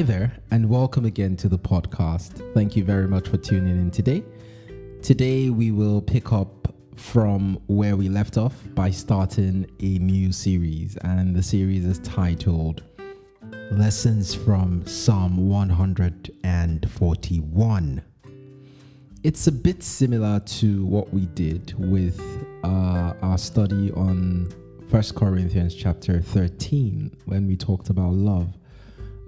Hi there, and welcome again to the podcast. Thank you very much for tuning in today. Today, we will pick up from where we left off by starting a new series, and the series is titled Lessons from Psalm 141. It's a bit similar to what we did with uh, our study on First Corinthians chapter 13 when we talked about love.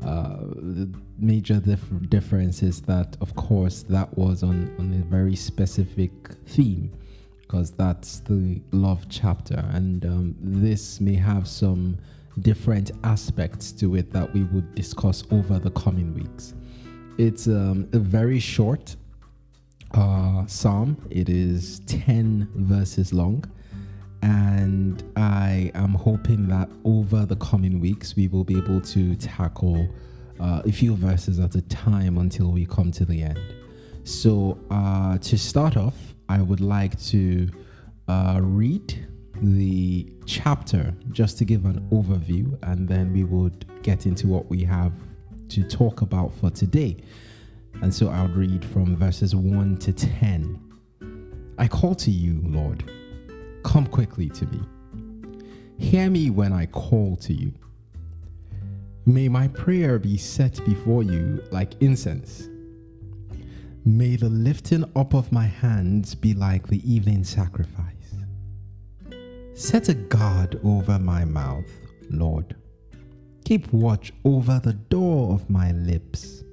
Uh, the major dif- difference is that, of course, that was on, on a very specific theme because that's the love chapter, and um, this may have some different aspects to it that we would discuss over the coming weeks. It's um, a very short uh, psalm, it is 10 verses long and I am hoping that over the coming weeks we will be able to tackle uh, a few verses at a time until we come to the end. So, uh, to start off, I would like to uh, read the chapter just to give an overview, and then we would get into what we have to talk about for today. And so I'll read from verses 1 to 10. I call to you, Lord Come quickly to me. Hear me when I call to you. May my prayer be set before you like incense. May the lifting up of my hands be like the evening sacrifice. Set a guard over my mouth, Lord. Keep watch over the door of my lips.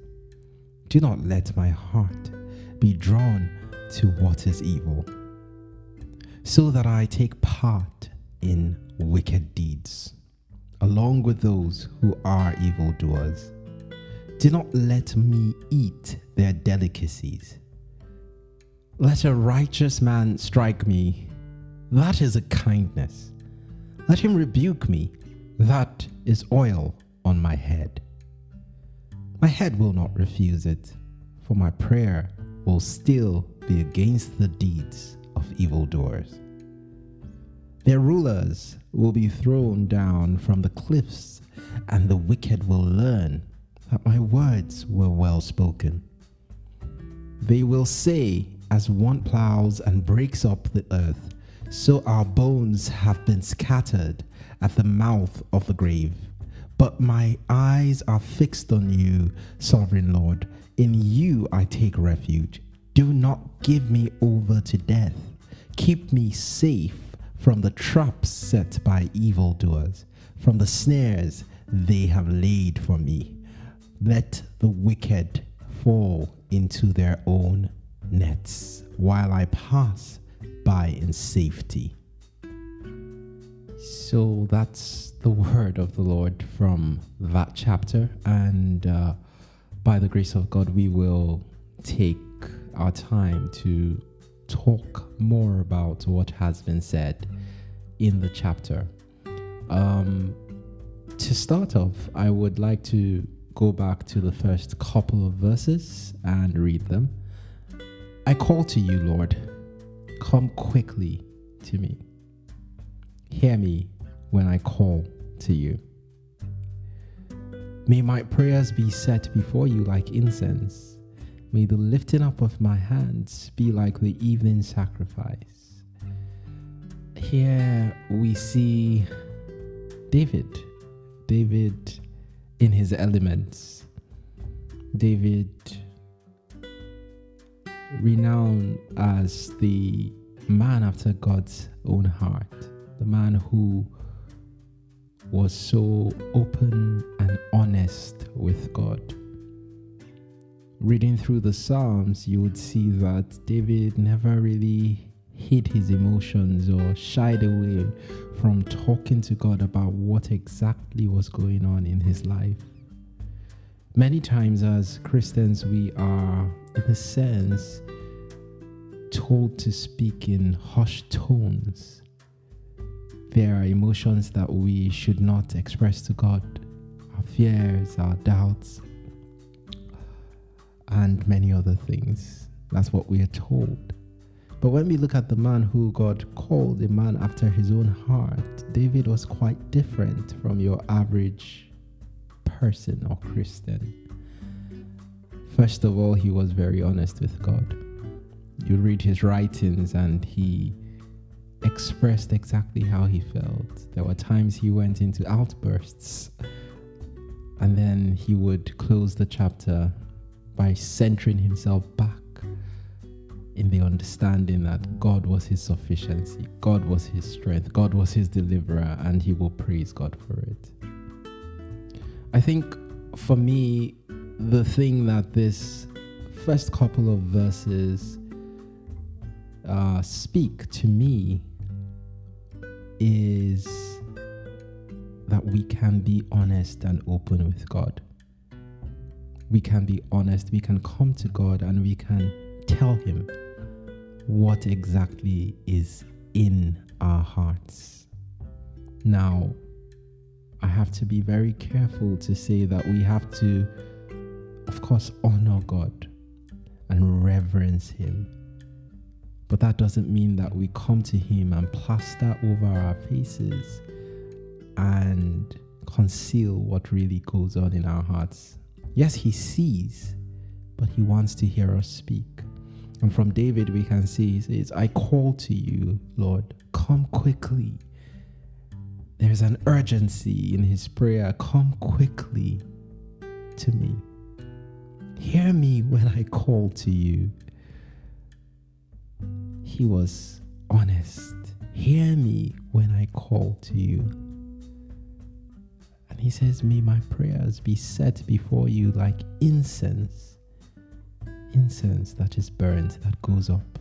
Do not let my heart be drawn to what is evil so that I take part in wicked deeds, along with those who are evildoers. Do not let me eat their delicacies. Let a righteous man strike me, that is a kindness. Let him rebuke me, that is oil on my head. My head will not refuse it, for my prayer will still be against the deeds evildoers. Their rulers will be thrown down from the cliffs, and the wicked will learn that my words were well spoken. They will say, As one plows and breaks up the earth, so our bones have been scattered at the mouth of the grave. But my eyes are fixed on you, sovereign Lord. In you I take refuge. Do not give me over to death Keep me safe from the traps set by evildoers, from the snares they have laid for me. Let the wicked fall into their own nets while I pass by in safety. So that's the word of the Lord from that chapter. And uh, by the grace of God, we will take our time to talk more about what has been said in the chapter. Um, to start off, I would like to go back to the first couple of verses and read them. I call to you, Lord, come quickly to me. Hear me when I call to you. May my prayers be set before you like incense May the lifting up of my hands be like the evening sacrifice. Here we see David, David in his elements, David renowned as the man after God's own heart, the man who was so open and honest with God reading through the Psalms, you would see that David never really hid his emotions or shied away from talking to God about what exactly was going on in his life. Many times, as Christians, we are, in a sense, told to speak in hushed tones. There are emotions that we should not express to God our fears, our doubts, and many other things. That's what we are told. But when we look at the man who God called a man after his own heart, David was quite different from your average person or Christian. First of all, he was very honest with God. You read his writings, and he expressed exactly how he felt. There were times he went into outbursts, and then he would close the chapter by centering himself back in the understanding that God was his sufficiency, God was his strength, God was his deliverer, and he will praise God for it. I think for me, the thing that this first couple of verses uh, speak to me is that we can be honest and open with God. We can be honest, we can come to God and we can tell Him what exactly is in our hearts. Now, I have to be very careful to say that we have to, of course, honor God and reverence Him. But that doesn't mean that we come to Him and plaster over our faces and conceal what really goes on in our hearts. Yes, He sees, but He wants to hear us speak. And from David, we can see he says, I call to you, Lord, come quickly. There's an urgency in his prayer. Come quickly to me. Hear me when I call to you. He was honest. Hear me when I call to you. He says, May my prayers be set before you like incense incense that is burnt, that goes up.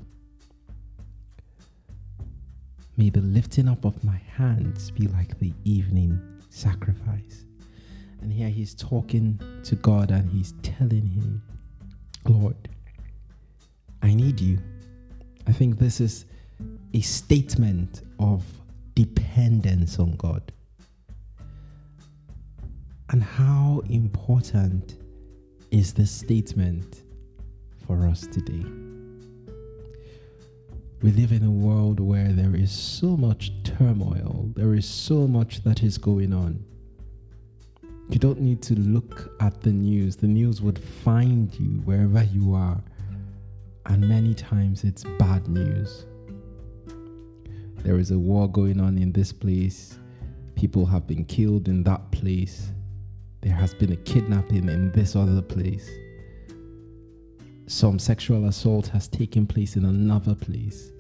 May the lifting up of my hands be like the evening sacrifice. And here he's talking to God and he's telling him, Lord, I need you. I think this is a statement of dependence on God. And how important is this statement for us today. We live in a world where there is so much turmoil, there is so much that is going on. You don't need to look at the news, the news would find you wherever you are, and many times it's bad news. There is a war going on in this place, people have been killed in that place, there has been a kidnapping in this other place some sexual assault has taken place in another place.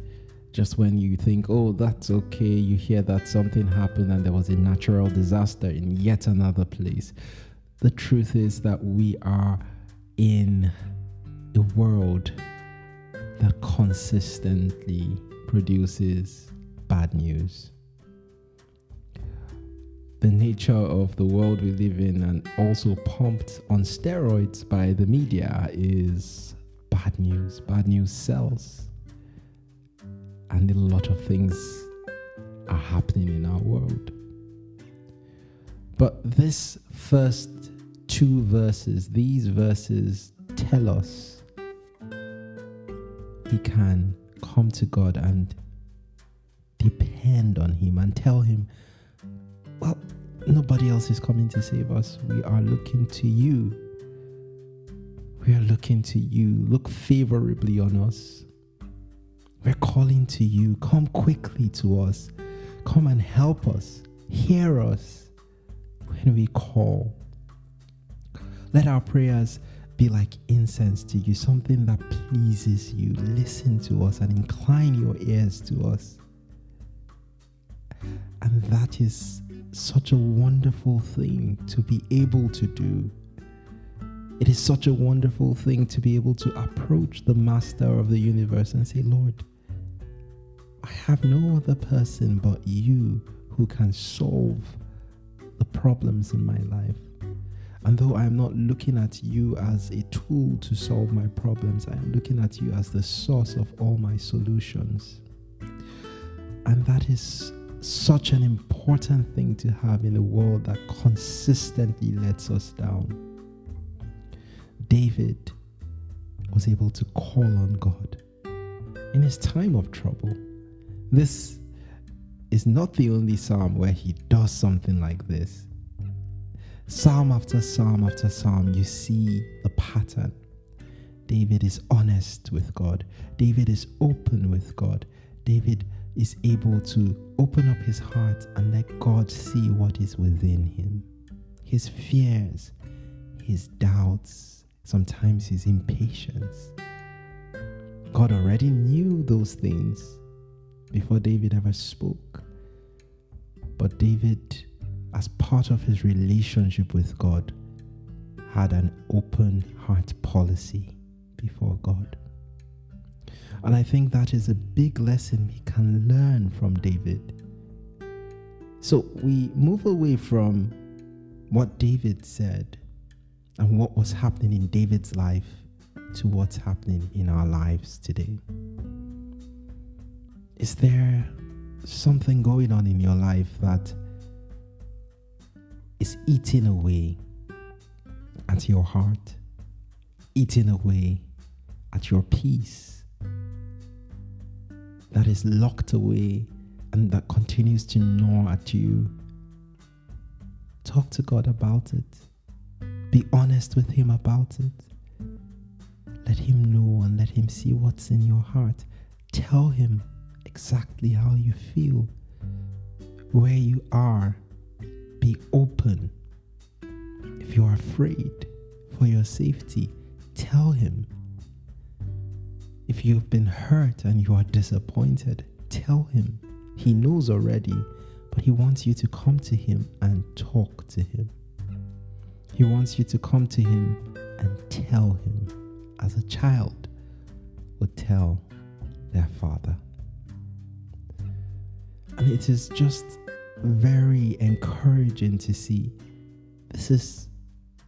Just when you think, oh, that's okay, you hear that something happened and there was a natural disaster in yet another place. The truth is that we are in a world that consistently produces bad news. The nature of the world we live in, and also pumped on steroids by the media, is bad news. Bad news sells. And a lot of things are happening in our world. But this first two verses, these verses tell us we can come to God and depend on Him and tell Him, well, nobody else is coming to save us. We are looking to you we are looking to you. Look favorably on us. We're calling to you. Come quickly to us. Come and help us. Hear us when we call. Let our prayers be like incense to you, something that pleases you. Listen to us and incline your ears to us. And that is such a wonderful thing to be able to do. It is such a wonderful thing to be able to approach the master of the universe and say, Lord, I have no other person but you who can solve the problems in my life. And though I am not looking at you as a tool to solve my problems, I am looking at you as the source of all my solutions. And that is such an important thing to have in a world that consistently lets us down. David was able to call on God in his time of trouble. This is not the only psalm where he does something like this. Psalm after psalm after psalm, you see the pattern. David is honest with God. David is open with God. David is able to open up his heart and let God see what is within him. His fears, his doubts, sometimes his impatience. God already knew those things before David ever spoke. But David, as part of his relationship with God, had an open heart policy before God. And I think that is a big lesson we can learn from David. So we move away from what David said and what was happening in David's life to what's happening in our lives today. Is there something going on in your life that is eating away at your heart, eating away at your peace, that is locked away and that continues to gnaw at you. Talk to God about it. Be honest with Him about it. Let Him know and let Him see what's in your heart. Tell Him exactly how you feel, where you are. Be open. If you are afraid for your safety, tell Him. If you've been hurt and you are disappointed, tell Him. He knows already, but He wants you to come to Him and talk to Him. He wants you to come to Him and tell Him as a child would tell their father. And it is just very encouraging to see. This is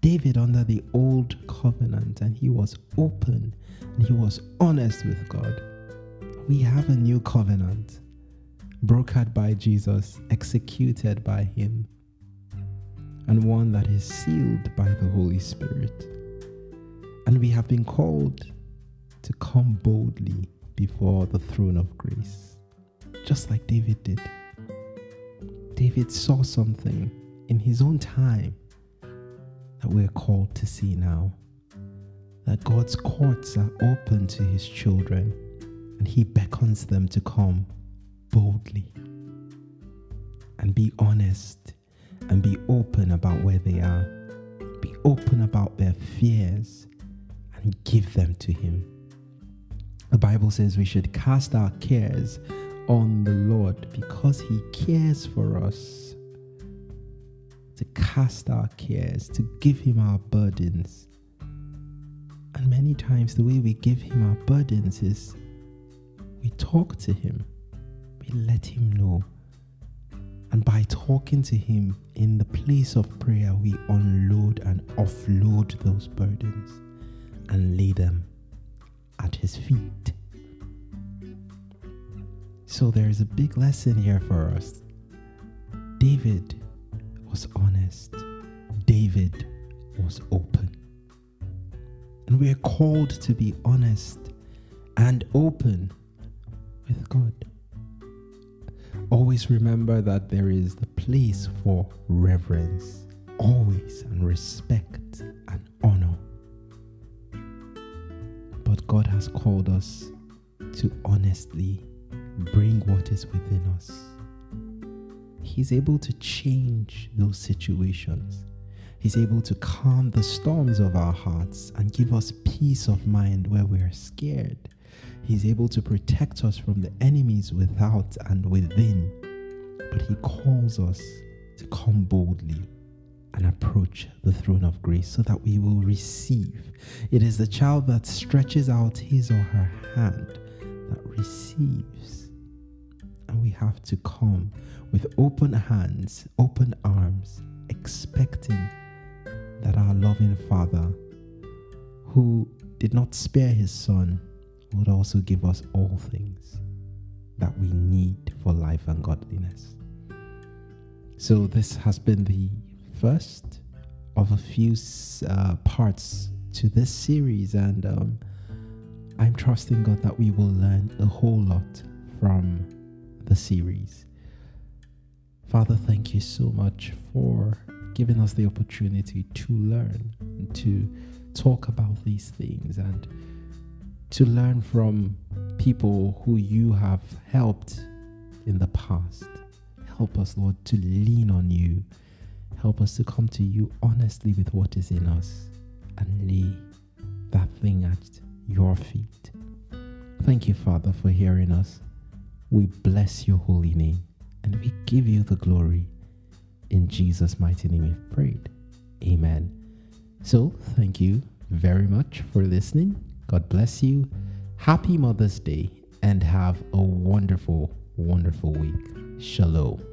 David under the old covenant, and he was open and he was honest with God. We have a new covenant, brokered by Jesus, executed by him, and one that is sealed by the Holy Spirit. And we have been called to come boldly before the throne of grace just like David did. David saw something in his own time that we're called to see now. That God's courts are open to his children and he beckons them to come boldly and be honest and be open about where they are. Be open about their fears and give them to him. The Bible says we should cast our cares on the Lord because He cares for us. To cast our cares, to give Him our burdens. And many times, the way we give Him our burdens is we talk to Him, we let Him know. And by talking to Him in the place of prayer, we unload and offload those burdens and lay them at His feet. So there's a big lesson here for us. David was honest, David was open. And we are called to be honest and open with God. Always remember that there is the place for reverence, always, and respect and honor. But God has called us to honestly bring what is within us. He's able to change those situations. He's able to calm the storms of our hearts and give us peace of mind where we're scared. He's able to protect us from the enemies without and within. But He calls us to come boldly and approach the throne of grace so that we will receive. It is the child that stretches out his or her hand that receives and we have to come with open hands, open arms, expecting that our loving Father, who did not spare his Son, would also give us all things that we need for life and godliness. So, this has been the first of a few uh, parts to this series, and um, I'm trusting God that we will learn a whole lot from the series. Father, thank you so much for giving us the opportunity to learn and to talk about these things and to learn from people who you have helped in the past. Help us, Lord, to lean on you. Help us to come to you honestly with what is in us and lay that thing at your feet. Thank you, Father, for hearing us. We bless your holy name and we give you the glory. In Jesus' mighty name we've prayed. Amen. So, thank you very much for listening. God bless you. Happy Mother's Day and have a wonderful, wonderful week. Shalom.